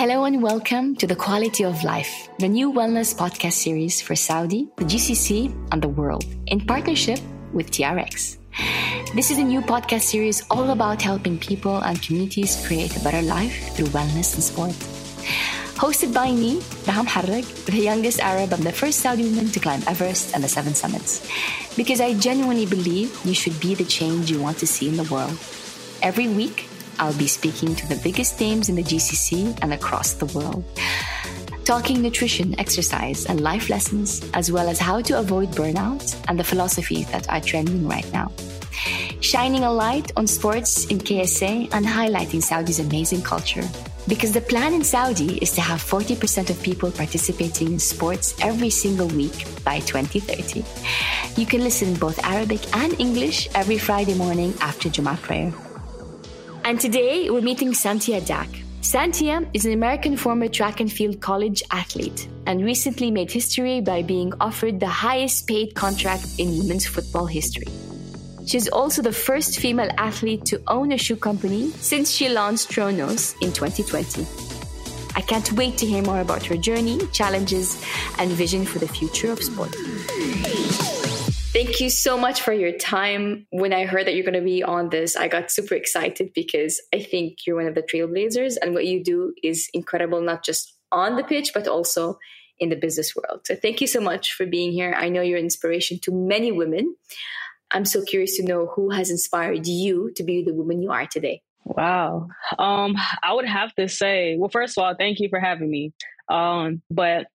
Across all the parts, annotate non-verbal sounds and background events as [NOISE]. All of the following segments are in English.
Hello and welcome to The Quality of Life, the new wellness podcast series for Saudi, the GCC, and the world, in partnership with TRX. This is a new podcast series all about helping people and communities create a better life through wellness and sport. Hosted by me, Raha Moharrak, the youngest Arab and the first Saudi woman to climb Everest and the Seven Summits. Because I genuinely believe you should be the change you want to see in the world. Every week, I'll be speaking to the biggest names in the GCC and across the world. Talking nutrition, exercise, and life lessons, as well as how to avoid burnout and the philosophies that are trending right now. Shining a light on sports in KSA and highlighting Saudi's amazing culture. Because the plan in Saudi is to have 40% of people participating in sports every single week by 2030. You can listen both Arabic and English every Friday morning after Jummah prayer. And today we're meeting Santia Deck. Santia is an American former track and field college athlete and recently made history by being offered the highest paid contract in women's football history. She's also the first female athlete to own a shoe company since she launched Tronus in 2020. I can't wait to hear more about her journey, challenges, and vision for the future of sport. Thank you so much for your time. When I heard that you're going to be on this, I got super excited because I think you're one of the trailblazers and what you do is incredible, not just on the pitch, but also in the business world. So thank you so much for being here. I know you're inspiration to many women. I'm so curious to know who has inspired you to be the woman you are today. Wow. Um, I would have to say, well, first of all, thank you for having me. Um, but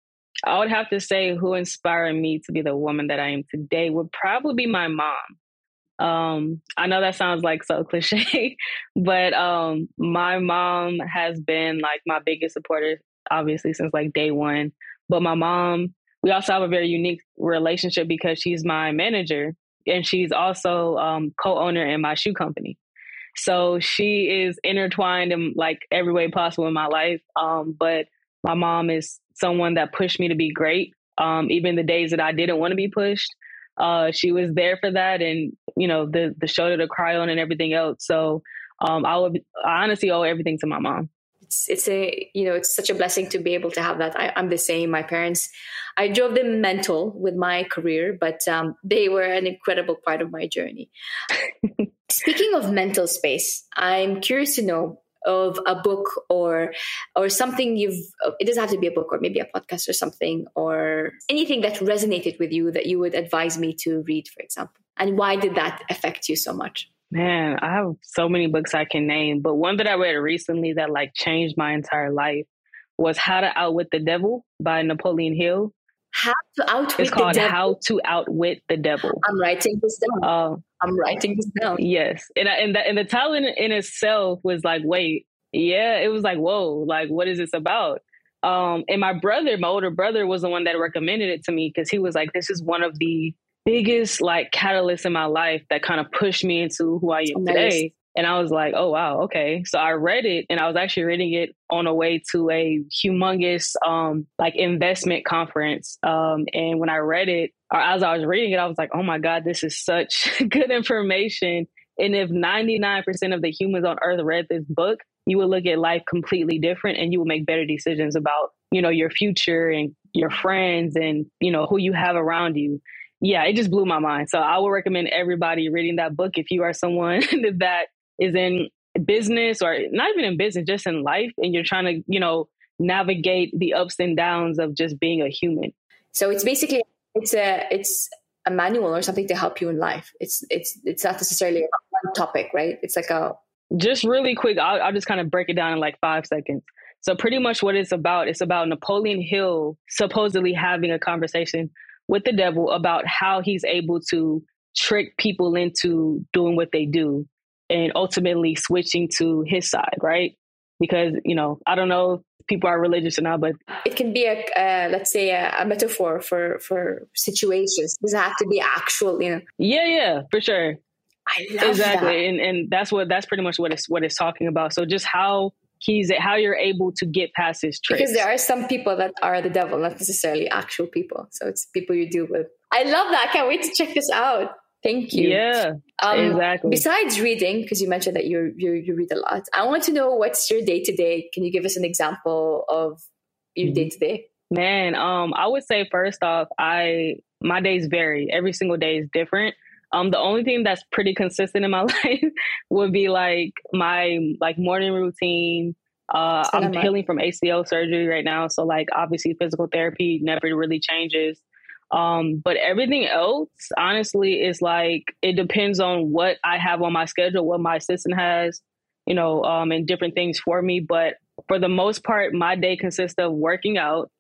I would have to say who inspired me to be the woman that I am today would probably be my mom. Um, I know that sounds like so [LAUGHS] cliche, but um, my mom has been like my biggest supporter, obviously, since like day one. But my mom, we also have a very unique relationship because she's my manager and she's also um, co-owner in my shoe company. So she is intertwined in like every way possible in my life. Um, but my mom is someone that pushed me to be great. Um, even the days that I didn't want to be pushed, uh, she was there for that, and you know the the shoulder to cry on and everything else. So um, I would I honestly owe everything to my mom. It's it's a you know it's such a blessing to be able to have that. I, am the same. My parents, I drove them mental with my career, but um, they were an incredible part of my journey. [LAUGHS] Speaking of mental space, I'm curious to know of a book or or something you've it doesn't have to be a book or maybe a podcast or something or anything that resonated with you that you would advise me to read for example. And why did that affect you so much? Man i have so many books i can name but one that i read recently that like changed my entire life was how to outwit the devil by napoleon hill how to outwit it's called the devil. How to Outwit the Devil. I'm writing this down. Uh, I'm writing this down. Yes, and and the, and the title in, in itself was like, wait, yeah, it was like, whoa, like what is this about? Um, and my brother, my older brother, was the one that recommended it to me because he was like, this is one of the biggest like catalysts in my life that kind of pushed me into who I am nice. today. And I was like, oh, wow, okay. So I read it and I was actually reading it on a way to a humongous um, like investment conference. Um, and when I read it, or as I was reading it, I was like, oh my God, this is such [LAUGHS] good information. And if 99% of the humans on earth read this book, you would look at life completely different and you would make better decisions about, you know, your future and your friends and, you know, who you have around you yeah, it just blew my mind. So I would recommend everybody reading that book if you are someone [LAUGHS] that is in business or not even in business, just in life, and you're trying to, you know, navigate the ups and downs of just being a human. So it's basically it's a it's a manual or something to help you in life. It's it's it's not necessarily one topic, right? It's like a just really quick. I'll, I'll just kind of break it down in like five seconds. So pretty much what it's about, it's about Napoleon Hill supposedly having a conversation with the devil about how he's able to trick people into doing what they do and ultimately switching to his side, right? Because, you know, I don't know if people are religious or not, but it can be a, uh, let's say, a, a, metaphor for for situations. It doesn't have to be actual, you know. Yeah, yeah, for sure. I love exactly, that. and and that's what that's pretty much what it's what it's talking about. So just how he's how you're able to get past his tricks. Because there are some people that are the devil, not necessarily actual people. So it's people you deal with. I love that. I can't wait to check this out. Thank you. Yeah, um, exactly. Besides reading, because you mentioned that you you you read a lot, I want to know what's your day to day. Can you give us an example of your day to day? Man, um, I would say first off, I my days vary. Every single day is different. Um, the only thing that's pretty consistent in my [LAUGHS] life would be like my like morning routine. Uh, I'm healing from ACL surgery right now, so like obviously physical therapy never really changes. Um, but everything else, honestly, is like it depends on what I have on my schedule, what my assistant has, you know, um, and different things for me. But for the most part, my day consists of working out,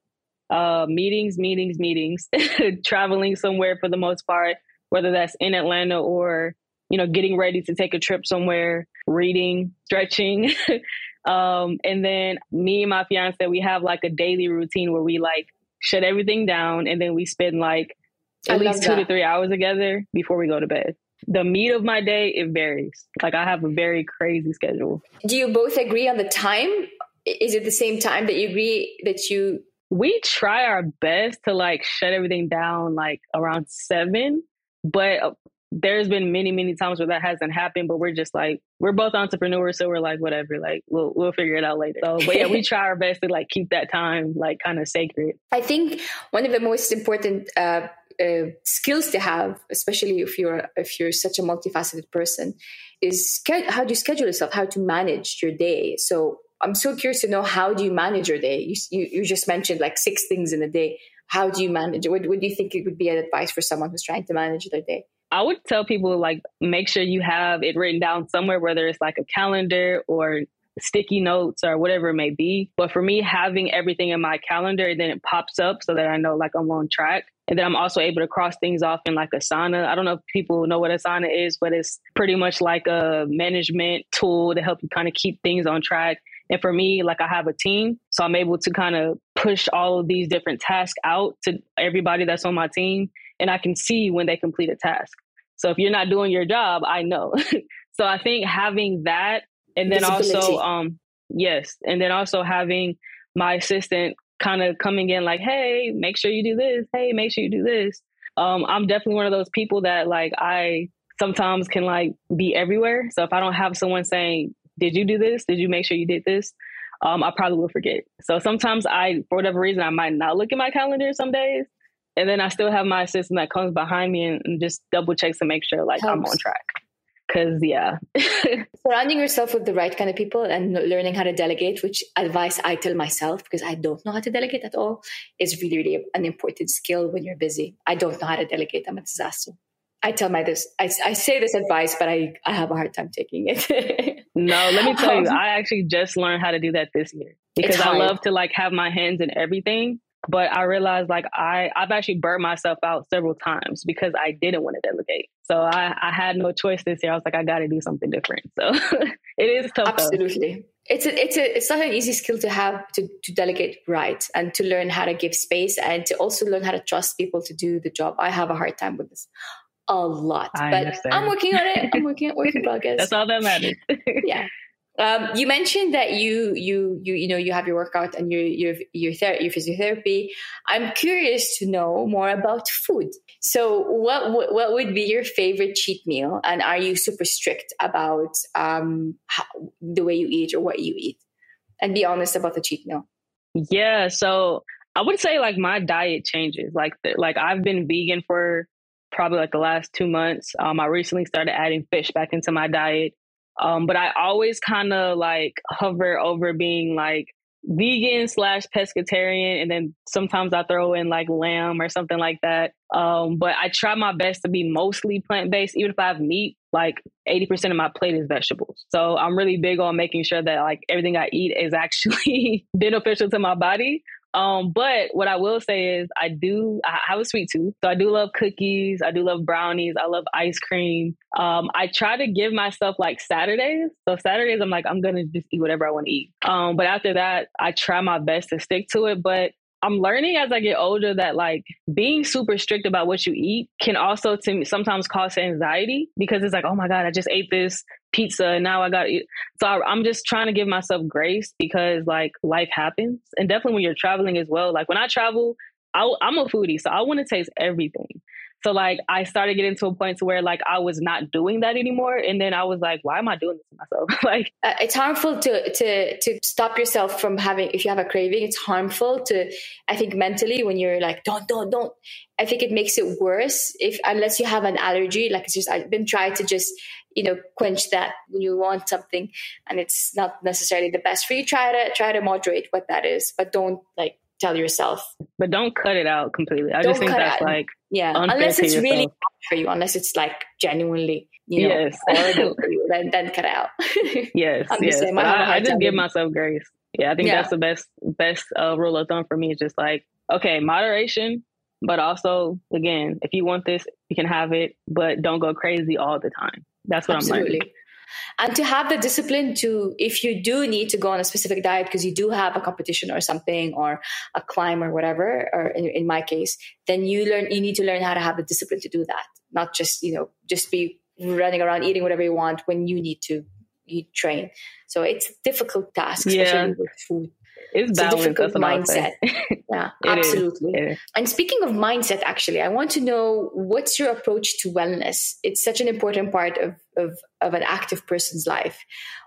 uh, meetings, meetings, meetings, [LAUGHS] traveling somewhere for the most part, whether that's in Atlanta or you know getting ready to take a trip somewhere, reading, stretching. [LAUGHS] um, and then me and my fiance, we have like a daily routine where we like shut everything down, and then we spend like at I least two to three hours together before we go to bed. The meat of my day it varies. Like I have a very crazy schedule. Do you both agree on the time? Is it the same time that you agree that you we try our best to like shut everything down like around seven but uh, there's been many, many times where that hasn't happened, but we're just like we're both entrepreneurs, so we're like whatever, like we'll we'll figure it out later. So, but yeah, we [LAUGHS] try our best to like keep that time like kind of sacred. I think one of the most important uh, uh, skills to have, especially if you're if you're such a multifaceted person, is how do you schedule yourself, how to manage your day. So I'm so curious to know how do you manage your day. You you, you just mentioned like six things in a day how do you manage it? What, what do you think it would be an advice for someone who's trying to manage their day? I would tell people like make sure you have it written down somewhere, whether it's like a calendar or sticky notes or whatever it may be. But for me, having everything in my calendar, then it pops up so that I know like I'm on track. And then I'm also able to cross things off in like Asana. I don't know if people know what Asana is, but it's pretty much like a management tool to help you kind of keep things on track. And for me, like I have a team, so I'm able to kind of push all of these different tasks out to everybody that's on my team, and I can see when they complete a task. So if you're not doing your job, I know. [LAUGHS] so I think having that, and then also, um, yes, and then also having my assistant kind of coming in like, hey, make sure you do this. Hey, make sure you do this. Um, I'm definitely one of those people that like I sometimes can like be everywhere. So if I don't have someone saying, did you do this? Did you make sure you did this? Um, I probably will forget. So sometimes I, for whatever reason, I might not look at my calendar some days. And then I still have my assistant that comes behind me and, and just double checks to make sure like Helps. I'm on track. Cause yeah. [LAUGHS] Surrounding yourself with the right kind of people and learning how to delegate, which advice I tell myself because I don't know how to delegate at all, is really, really an important skill when you're busy. I don't know how to delegate. I'm a disaster. I tell my this, I, I say this advice, but I, I have a hard time taking it. [LAUGHS] no, let me tell you, um, I actually just learned how to do that this year because I love to like have my hands in everything. But I realized like I, I've actually burnt myself out several times because I didn't want to delegate. So I, I had no choice this year. I was like, I got to do something different. So [LAUGHS] it is tough. Absolutely. Though. It's a, it's a, it's not an easy skill to have to, to delegate right and to learn how to give space and to also learn how to trust people to do the job. I have a hard time with this a lot. I but understand. I'm working on it. I'm working at work in [LAUGHS] progress. That's all that matters. yeah. Um, you mentioned that you you you you know you have your workout and your your your, ther- your physiotherapy. I'm curious to know more about food. So, what what, what would be your favorite cheat meal, and are you super strict about um, how, the way you eat or what you eat? And be honest about the cheat meal. Yeah, so I would say like my diet changes. Like like I've been vegan for probably like the last two months. Um, I recently started adding fish back into my diet. Um, but I always kind of like hover over being like vegan slash pescatarian. And then sometimes I throw in like lamb or something like that. Um, but I try my best to be mostly plant based. Even if I have meat, like 80% of my plate is vegetables. So I'm really big on making sure that like everything I eat is actually [LAUGHS] beneficial to my body. Um, but what I will say is I do I have a sweet tooth. So I do love cookies. I do love brownies. I love ice cream. Um, I try to give myself like Saturdays. So Saturdays I'm like, I'm gonna just eat whatever I want to eat. Um, but after that, I try my best to stick to it. But I'm learning as I get older that like being super strict about what you eat can also to me sometimes cause anxiety because it's like, oh my God, I just ate this pizza and now I got. So I, I'm just trying to give myself grace because like life happens. And definitely when you're traveling as well. Like when I travel, I, I'm a foodie, so I want to taste everything. So like I started getting to a point to where like I was not doing that anymore, and then I was like, why am I doing this to myself? [LAUGHS] like uh, it's harmful to to to stop yourself from having if you have a craving. It's harmful to I think mentally when you're like don't don't don't. I think it makes it worse if unless you have an allergy. Like it's just I've been trying to just you know quench that when you want something and it's not necessarily the best for you. Try to try to moderate what that is, but don't like tell yourself. But don't cut it out completely. I don't just think that's like yeah, unless it's really for you, unless it's like genuinely you know yes. [LAUGHS] you, then then cut out. [LAUGHS] yes, yes. I, I, just give myself grace. Yeah, I think yeah. that's the best best uh, rule of thumb for me. Is just like okay, moderation, but also again, if you want this, you can have it, but don't go crazy all the time. That's what Absolutely. I'm learning and to have the discipline to if you do need to go on a specific diet because you do have a competition or something or a climb or whatever or in, in, my case then you learn you need to learn how to have the discipline to do that not just you know just be running around eating whatever you want when you need to you train so it's a difficult task especially yeah. with food it's, it's a difficult mindset. [LAUGHS] yeah, [LAUGHS] absolutely. And speaking of mindset, actually, I want to know what's your approach to wellness? It's such an important part of, of, of an active person's life.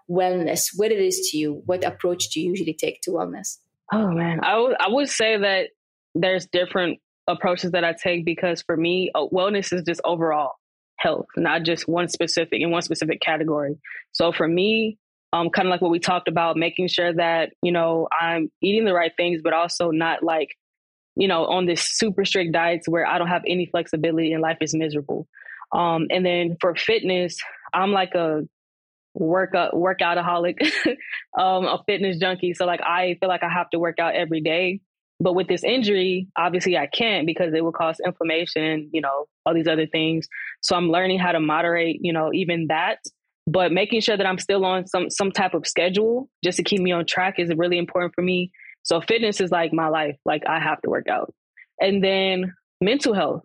Wellness, what it is to you, what approach do you usually take to wellness? Oh man, I, w- I would say that there's different approaches that I take because for me, uh, wellness is just overall health, not just one specific in one specific category. So for me, um, kind of like what we talked about, making sure that, you know, I'm eating the right things, but also not like, you know, on this super strict diets where I don't have any flexibility and life is miserable. Um, and then for fitness, I'm like a workout workoutaholic, [LAUGHS] um, a fitness junkie. So like I feel like I have to work out every day. But with this injury, obviously I can't because it will cause inflammation, you know, all these other things. So I'm learning how to moderate, you know, even that but making sure that I'm still on some some type of schedule just to keep me on track is really important for me. So fitness is like my life. Like I have to work out. And then mental health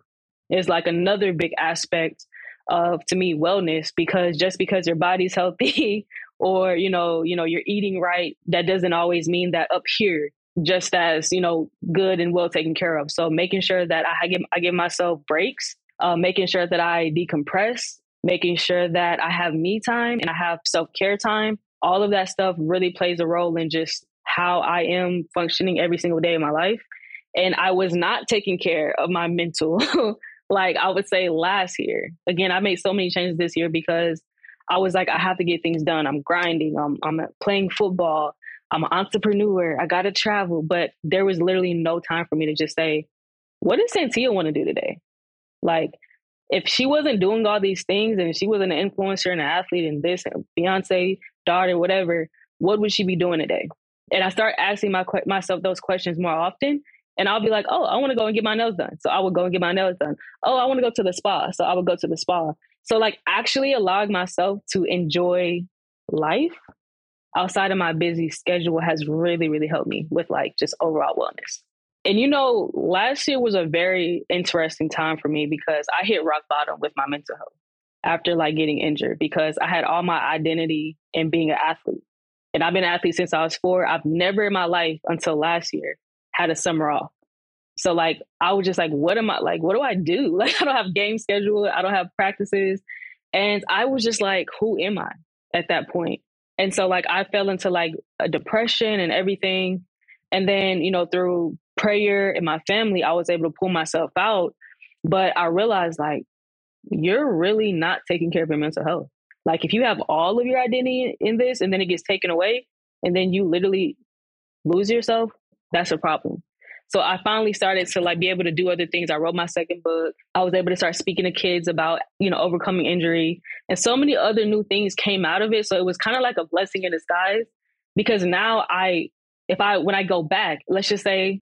is like another big aspect of to me wellness because just because your body's [LAUGHS] healthy or you know, you know, you're eating right, that doesn't always mean that up here just as, you know, good and well taken care of. So making sure that I give I give myself breaks, uh, making sure that I decompress making sure that I have me time and I have self care time. All of that stuff really plays a role in just how I am functioning every single day of my life. And I was not taking care of my [LAUGHS] mental, like I would say last year. Again, I made so many changes this year because I was like, I have to get things done. I'm grinding. I'm, I'm playing football. I'm an entrepreneur. I got to travel. But there was literally no time for me to just say, what does Santia want to do today? Like, if she wasn't doing all these things and she wasn't an influencer and an athlete and this Beyonce daughter, whatever, what would she be doing today? And I start asking my, myself those questions more often. And I'll be like, oh, I want to go and get my nails done. So I would go and get my nails done. Oh, I want to go to the spa. So I would go to the spa. So, like, actually allowing myself to enjoy life outside of my busy schedule has really, really helped me with like just overall wellness. And you know, last year was a very interesting time for me because I hit rock bottom with my mental health after like getting injured because I had all my identity in being an athlete. And I've been an athlete since I was four. I've never in my life until last year had a summer off. So like I was just like, what am I like, what do I do? [LAUGHS] Like I don't have game schedule, I don't have practices. And I was just like, who am I at that point? And so like I fell into like a depression and everything. And then, you know, through prayer and my family, I was able to pull myself out. But I realized like, you're really not taking care of your mental health. Like, if you have all of your identity in this and then it gets taken away and then you literally lose yourself, that's a problem. So I finally started to like be able to do other things. I wrote my second book. I was able to start speaking to kids about, you know, overcoming injury and so many other new things came out of it. So it was kind of like a blessing in disguise because now I if I when I go back, let's just say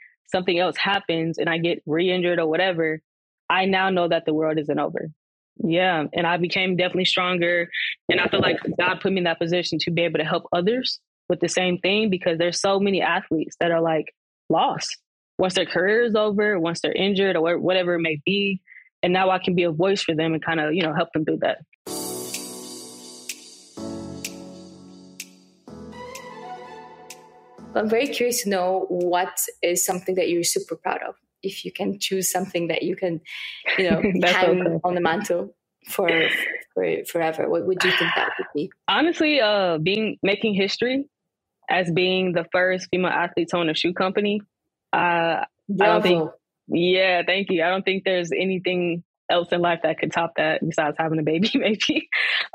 something else happens and I get re-injured or whatever, I now know that the world isn't over. Yeah. And I became definitely stronger. And I feel like God put me in that position to be able to help others with the same thing because there's so many athletes that are like lost once their career is over, once they're injured or whatever it may be. And now I can be a voice for them and kind of, you know, help them do that. I'm very curious to know what is something that you're super proud of if you can choose something that you can, you know, [LAUGHS] hang okay. on the mantle for, for forever, what would you think that would be? Honestly, uh, being making history as being the first female athlete to own a shoe company. Uh, I don't think. Yeah, thank you. I don't think there's anything else in life that could top that besides having a baby, [LAUGHS] maybe.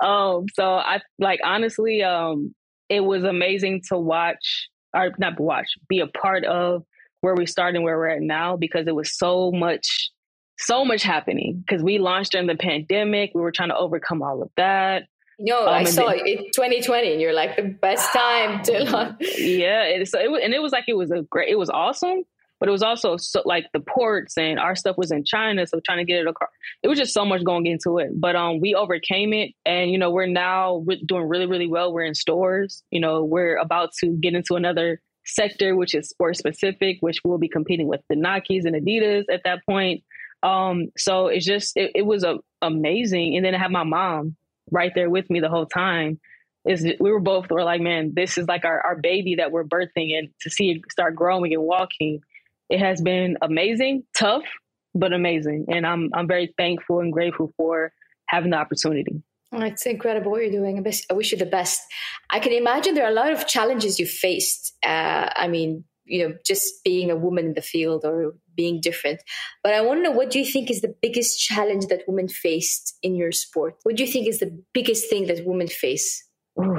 um, so I like honestly, um, it was amazing to watch or not watch, be a part of where we started and where we're at now because it was so much so much happening because we launched during the pandemic. We were trying to overcome all of that. No um, i saw then, it 2020 and you're like the best time to [SIGHS] launch. Yeah it, so it was, and it was like it was a great it was awesome but it was also so, like the ports and our stuff was in china so trying to get it across it was just so much going into it but um we overcame it and you know we're now doing really really well we're in stores you know we're about to get into another sector, which is sport specific, which we'll be competing with the Nikes and Adidas at that point. Um, so it's just it, it was a, amazing. And then I have my mom right there with me the whole time. Is we were both were like, man, this is like our, our baby that we're birthing, and to see it start growing and walking, it has been amazing, tough, but amazing. And I'm I'm very thankful and grateful for having the opportunity. Oh, it's incredible what you're doing. I wish you the best. I can imagine there are a lot of challenges you faced. Uh, I mean, you know, just being a woman in the field or being different. But I want to know what do you think is the biggest challenge that women faced in your sport? What do you think is the biggest thing that women face? Ooh,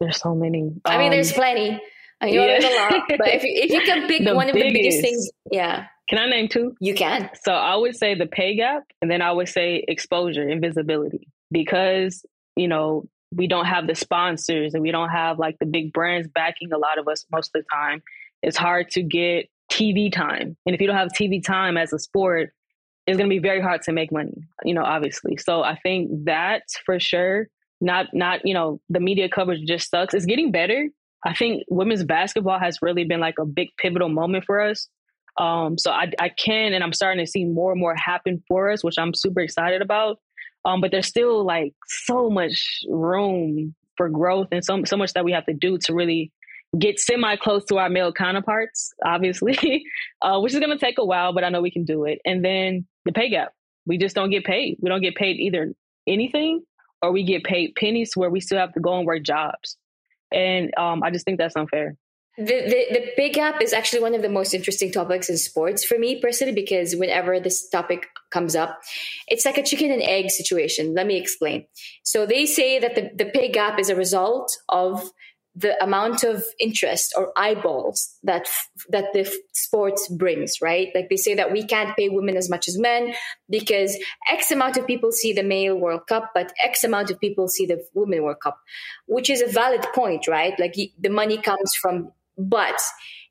there's so many. I mean, there's um, plenty. I know yeah. there's a lot, but if you, if you can pick [LAUGHS] one biggest, of the biggest things, yeah. Can I name two? You can. So I would say the pay gap, and then I would say exposure invisibility, because you know we don't have the sponsors and we don't have like the big brands backing a lot of us most of the time it's hard to get tv time and if you don't have tv time as a sport it's going to be very hard to make money you know obviously so i think that for sure not not you know the media coverage just sucks it's getting better i think women's basketball has really been like a big pivotal moment for us um, so I, I can and i'm starting to see more and more happen for us which i'm super excited about um, but there's still like so much room for growth and so so much that we have to do to really get semi close to our male counterparts, obviously, [LAUGHS] uh, which is going to take a while, but I know we can do it. And then the pay gap. We just don't get paid. We don't get paid either anything or we get paid pennies where we still have to go and work jobs. And um, I just think that's unfair. The, the, the pay gap is actually one of the most interesting topics in sports for me personally because whenever this topic comes up it's like a chicken and egg situation let me explain so they say that the, the pay gap is a result of the amount of interest or eyeballs that that the sports brings right? Like they say that we can't pay women as much as men because x amount of people see the male world cup but x amount of people see the women world cup which is a valid point right? Like the money comes from but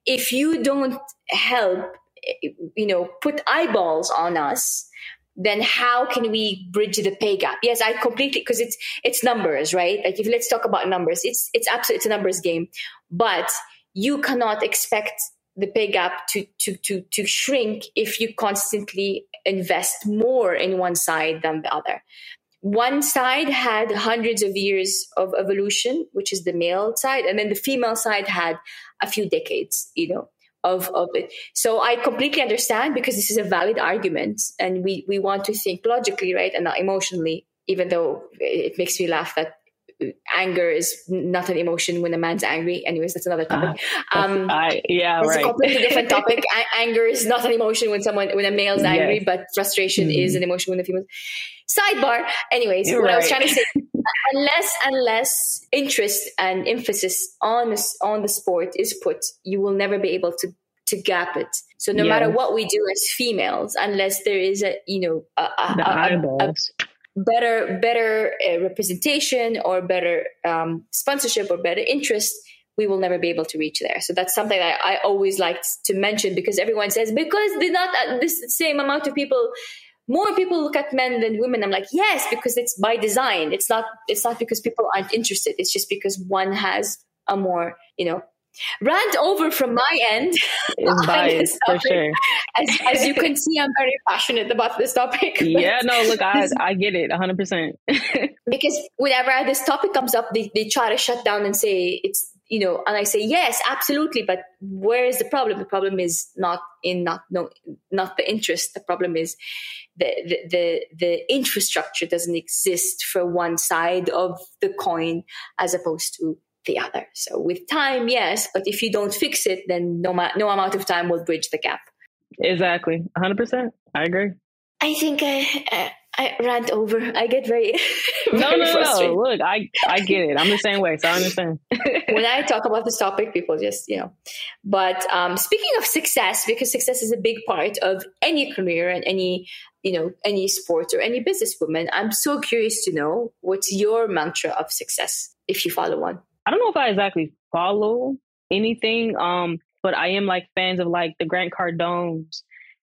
if you don't help, eh, you know, put eyeballs on us, then how can we bridge the pay gap? Yes, I completely because it's it's numbers, right? Like if let's talk about numbers, it's it's absolutely it's a numbers game, but you cannot expect the pay gap to to to to shrink if you constantly invest more in one side than the other one side had hundreds of years of evolution, which is the male side, and then the female side had a few decades, you know, of, of it. So I completely understand because this is a valid argument and we, we want to think logically, right? And not emotionally, even though it makes me laugh that anger is not an emotion when a man's angry. Anyways, that's another topic. Uh, um, I, yeah, it's right. a completely different [LAUGHS] topic. Anger is not an emotion when someone when a male's angry, yes. but frustration mm-hmm. is an emotion when a female. Sidebar. Anyways, You're what right. I was trying to say, [LAUGHS] unless unless interest and emphasis on on the sport is put, you will never be able to to gap it. So no yes. matter what we do as females, unless there is a you know a, a, a, a better better uh, representation or better um, sponsorship or better interest we will never be able to reach there so that's something that i always like to mention because everyone says because they're not at this same amount of people more people look at men than women i'm like yes because it's by design it's not it's not because people aren't interested it's just because one has a more you know rant over from my end. [LAUGHS] Biased for sure. As, as, you can see, I'm very passionate about this topic. [LAUGHS] Yeah, no, look, I, I get it 100%. [LAUGHS] because whenever this topic comes up, they, they try to shut down and say it's, you know, and I say, yes, absolutely. But where is the problem? The problem is not in not, no, not the interest. The problem is the, the, the, the infrastructure doesn't exist for one side of the coin as opposed to the other. So with time, yes, but if you don't fix it, then no, ma- no amount of time will bridge the gap. Exactly, hundred percent. I agree. I think I, I, rant over. I get very, [LAUGHS] very no, no, frustrated. no. Look, I I get it. I'm the same way, so I understand. [LAUGHS] when I talk about this topic, people just you know. But um, speaking of success, because success is a big part of any career and any you know any sport or any businesswoman, I'm so curious to know what's your mantra of success if you follow one. I don't know if I exactly follow anything, um, but I am like fans of like the Grant Cardones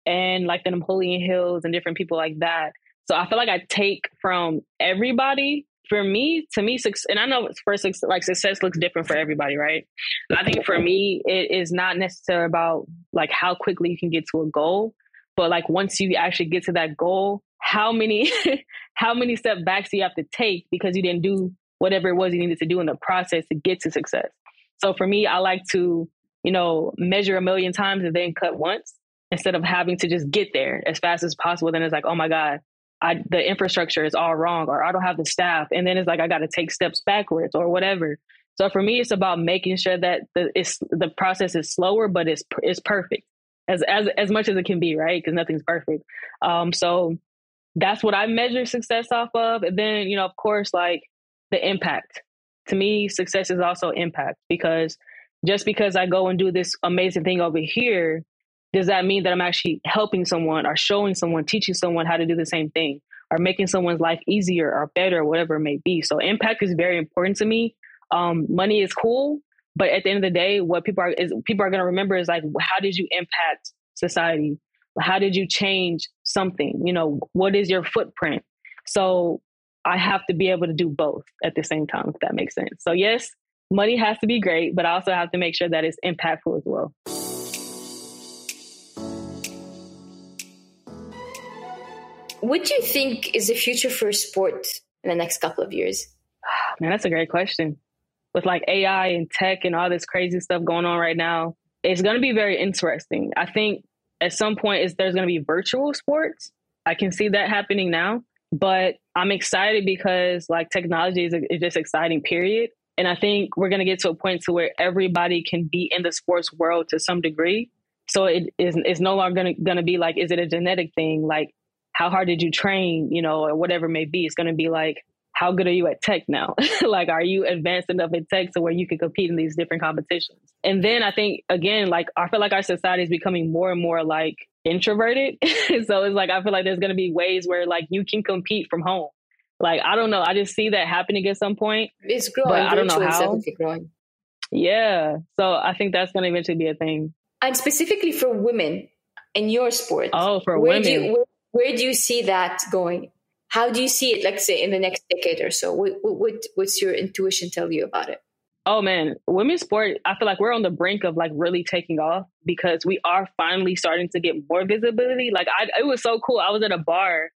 and like the Napoleon Hills and different people like that. So I feel like I take from everybody. For me, to me, and I know for like success looks different for everybody, right? I think for me, it is not necessarily about like how quickly you can get to a goal, but like once you actually get to that goal, how many [LAUGHS] how many step backs do you have to take because you didn't do whatever it was you needed to do in the process to get to success. So for me, I like to, you know, measure a million times and then cut once instead of having to just get there as fast as possible. Then it's like, oh my God, I, the infrastructure is all wrong, or I don't have the staff. And then it's like, I got to take steps backwards or whatever. So for me, it's about making sure that the, it's, the process is slower, but it's, it's perfect as, as, as much as it can be, right? Because nothing's perfect. Um, so that's what I measure success off of. And then, you know, of course, like the impact. To me, success is also impact because just because I go and do this amazing thing over here, does that mean that I'm actually helping someone or showing someone, teaching someone how to do the same thing or making someone's life easier or better, or whatever it may be? So impact is very important to me. Um, money is cool, but at the end of the day, what people are is people are going to remember is like, how did you impact society? How did you change something? You know, what is your footprint? So I have to be able to do both at the same time, if that makes sense. So, yes, money has to be great, but I also have to make sure that it's impactful as well. What do you think is the future for sport in the next couple of years? Man, that's a great question. With like AI and tech and all this crazy stuff going on right now, it's going to be very interesting. I think at some point is there's going to be virtual sports. I can see that happening now. But I'm excited because like technology is, is just exciting, period. And I think we're going to get to a point to where everybody can be in the sports world to some degree. So it is it's no longer going to be like, is it a genetic thing? Like, how hard did you train? You know, or whatever it may be. It's going to be like, how good are you at tech now? [LAUGHS] like, are you advanced enough in tech so where you can compete in these different competitions? And then I think again, like I feel like our society is becoming more and more like introverted. [LAUGHS] so it's like I feel like there's gonna be ways where like you can compete from home. Like I don't know, I just see that happening at some point. It's growing. But I don't know how. growing. Yeah, so I think that's gonna eventually be a thing. And specifically for women in your sport. Oh, for where women. Do you, where, where do you see that going? How do you see it, like say, in the next decade or so? What, what, what's your intuition tell you about it? Oh man, women's sport, I feel like we're on the brink of like really taking off because we are finally starting to get more visibility. Like I it was so cool. I was at a bar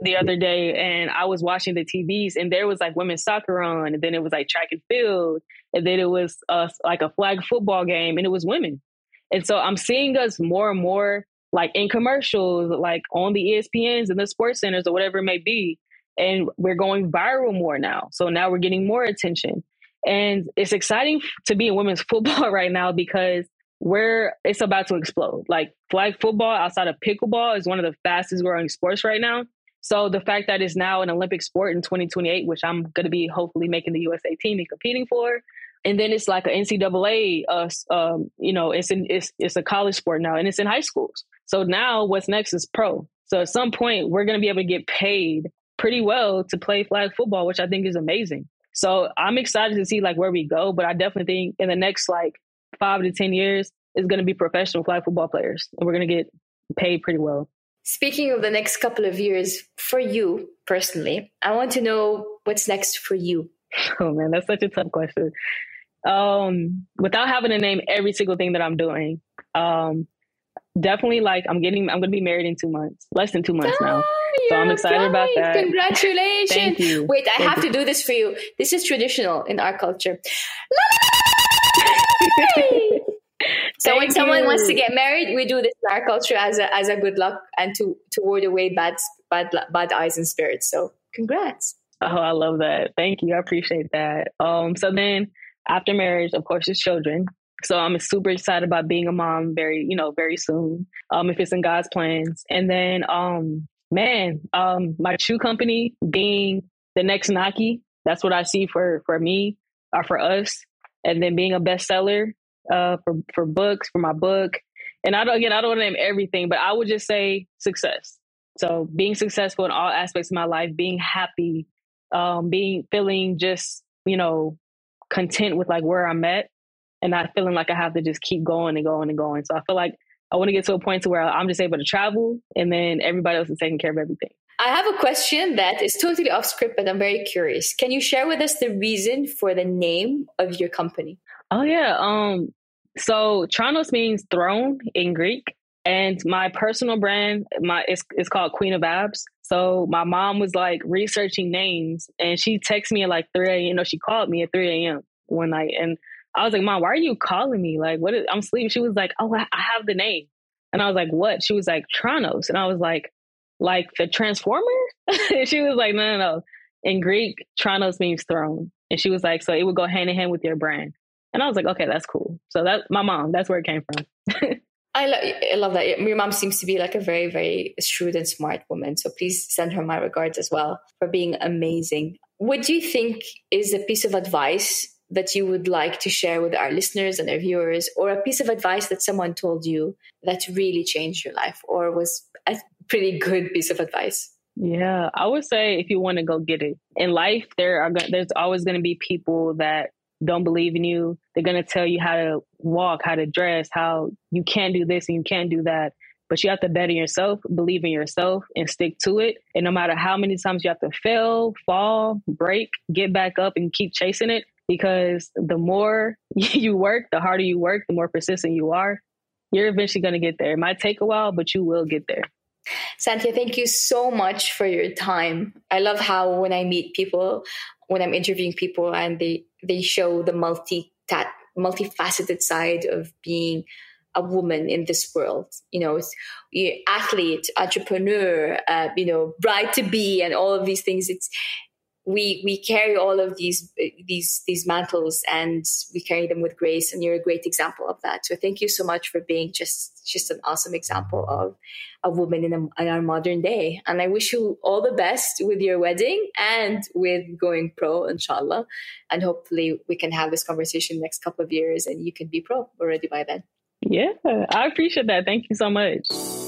the other day and I was watching the TVs and there was like women's soccer on and then it was like track and field and then it was uh, like a flag football game and it was women. And so I'm seeing us more and more like in commercials, like on the ESPNs and the sports centers or whatever it may be. And we're going viral more now. So now we're getting more attention. And it's exciting to be in women's [LAUGHS] football right now because we're it's about to explode. Like flag football outside of pickleball is one of the fastest growing sports right now. So the fact that it's now an Olympic sport in 2028, which I'm going to be hopefully making the USA team and competing for, and then it's like an NCAA, uh, um, you know, it's in, it's it's a college sport now, and it's in high schools. So now what's next is pro. So at some point we're going to be able to get paid pretty well to play flag football, which I think is amazing. So I'm excited to see like where we go, but I definitely think in the next like five to ten years it's going to be professional flag football players, and we're going to get paid pretty well. Speaking of the next couple of years for you personally, I want to know what's next for you. [LAUGHS] Oh man, that's such a tough question. Um, without having to name every single thing that I'm doing, um, definitely like I'm getting, I'm going to be married in two months, less than two months now. Ah, so I'm excited about that. Congratulations! Thank you. Wait, I Thank have you. to do this for you. This is traditional in our culture. [LAUGHS] So when Thank someone wants to get married, we do this in our culture as a as a good luck and to to ward away bad bad bad eyes and spirits. So congrats. Oh, I love that. Thank you. I appreciate that. Um, so then after marriage, of course, it's children. So I'm super excited about being a mom very, you know, very soon. Um, if it's in God's plans. And then um, man, um, my shoe company being the next Nike, that's what I see for for me or for us. And then being a bestseller uh for for books, for my book. And I don't again, I don't want to name everything, but I would just say success. So being successful in all aspects of my life, being happy, um, being feeling just you know content with like where I'm at, and not feeling like I have to just keep going and going and going. So I feel like I want to get to a point to where I'm just able to travel, and then everybody else is taking care of everything. I have a question that is totally off script, but I'm very curious. Can you share with us the reason for the name of your company? Oh yeah. Um. So Tronus means throne in Greek, and my personal brand, my it's it's called Queen of Abs. So my mom was like researching names, and she texted me at like three a.m. You know, she called me at three a.m. one night, and I was like, "Mom, why are you calling me? Like, what? Is, I'm sleeping." She was like, "Oh, I have the name," and I was like, "What?" She was like, "Tronus," and I was like, "Like the Transformer?" [LAUGHS] she was like, "No, no, no." In Greek, Tronus means throne, and she was like, "So it would go hand in hand with your brand." And I was like, okay, that's cool. So that my mom, that's where it came from. [LAUGHS] I, lo- I love that. Your mom seems to be like a very, very shrewd and smart woman. So please send her my regards as well for being amazing. What do you think is a piece of advice that you would like to share with our listeners and our viewers, or a piece of advice that someone told you that really changed your life or was a pretty good piece of advice? Yeah, I would say if you want to go get it in life, there are there's always going to be people that don't believe in you. They're going to tell you how to walk, how to dress, how you can't do this and you can't do that. But you have to bet in yourself, believe in yourself, and stick to it. And no matter how many times you have to fail, fall, break, get back up and keep chasing it, because the more [LAUGHS] you work, the harder you work, the more persistent you are, you're eventually going to get there. It might take a while, but you will get there. Santia, thank you so much for your time. I love how when I meet people, when I'm interviewing people and they they show the multi multifaceted side of being a woman in this world. You know, athlete, entrepreneur, uh, you know, bride to be, and all of these things. It's we we carry all of these these these mantles and we carry them with grace and you're a great example of that. So thank you so much for being just just an awesome example of a woman in, a, in our modern day. And i wish you all the best with your wedding and with going pro inshallah. And hopefully we can have this conversation next couple of years and you can be pro already by then. Yeah i appreciate that. Thank you so much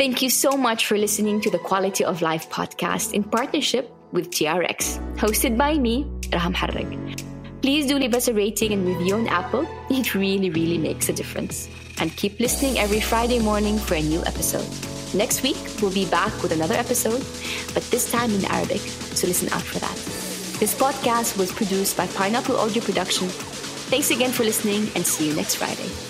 Thank you so much for listening to the Quality of Life podcast in partnership with TRX, hosted by me, Raha Moharrak. Please do leave us a rating and review on Apple. It really, really makes a difference. And keep listening every Friday morning for a new episode. Next week, we'll be back with another episode, but this time in Arabic, so listen out for that. This podcast was produced by Pineapple Audio Production. Thanks again for listening and see you next Friday.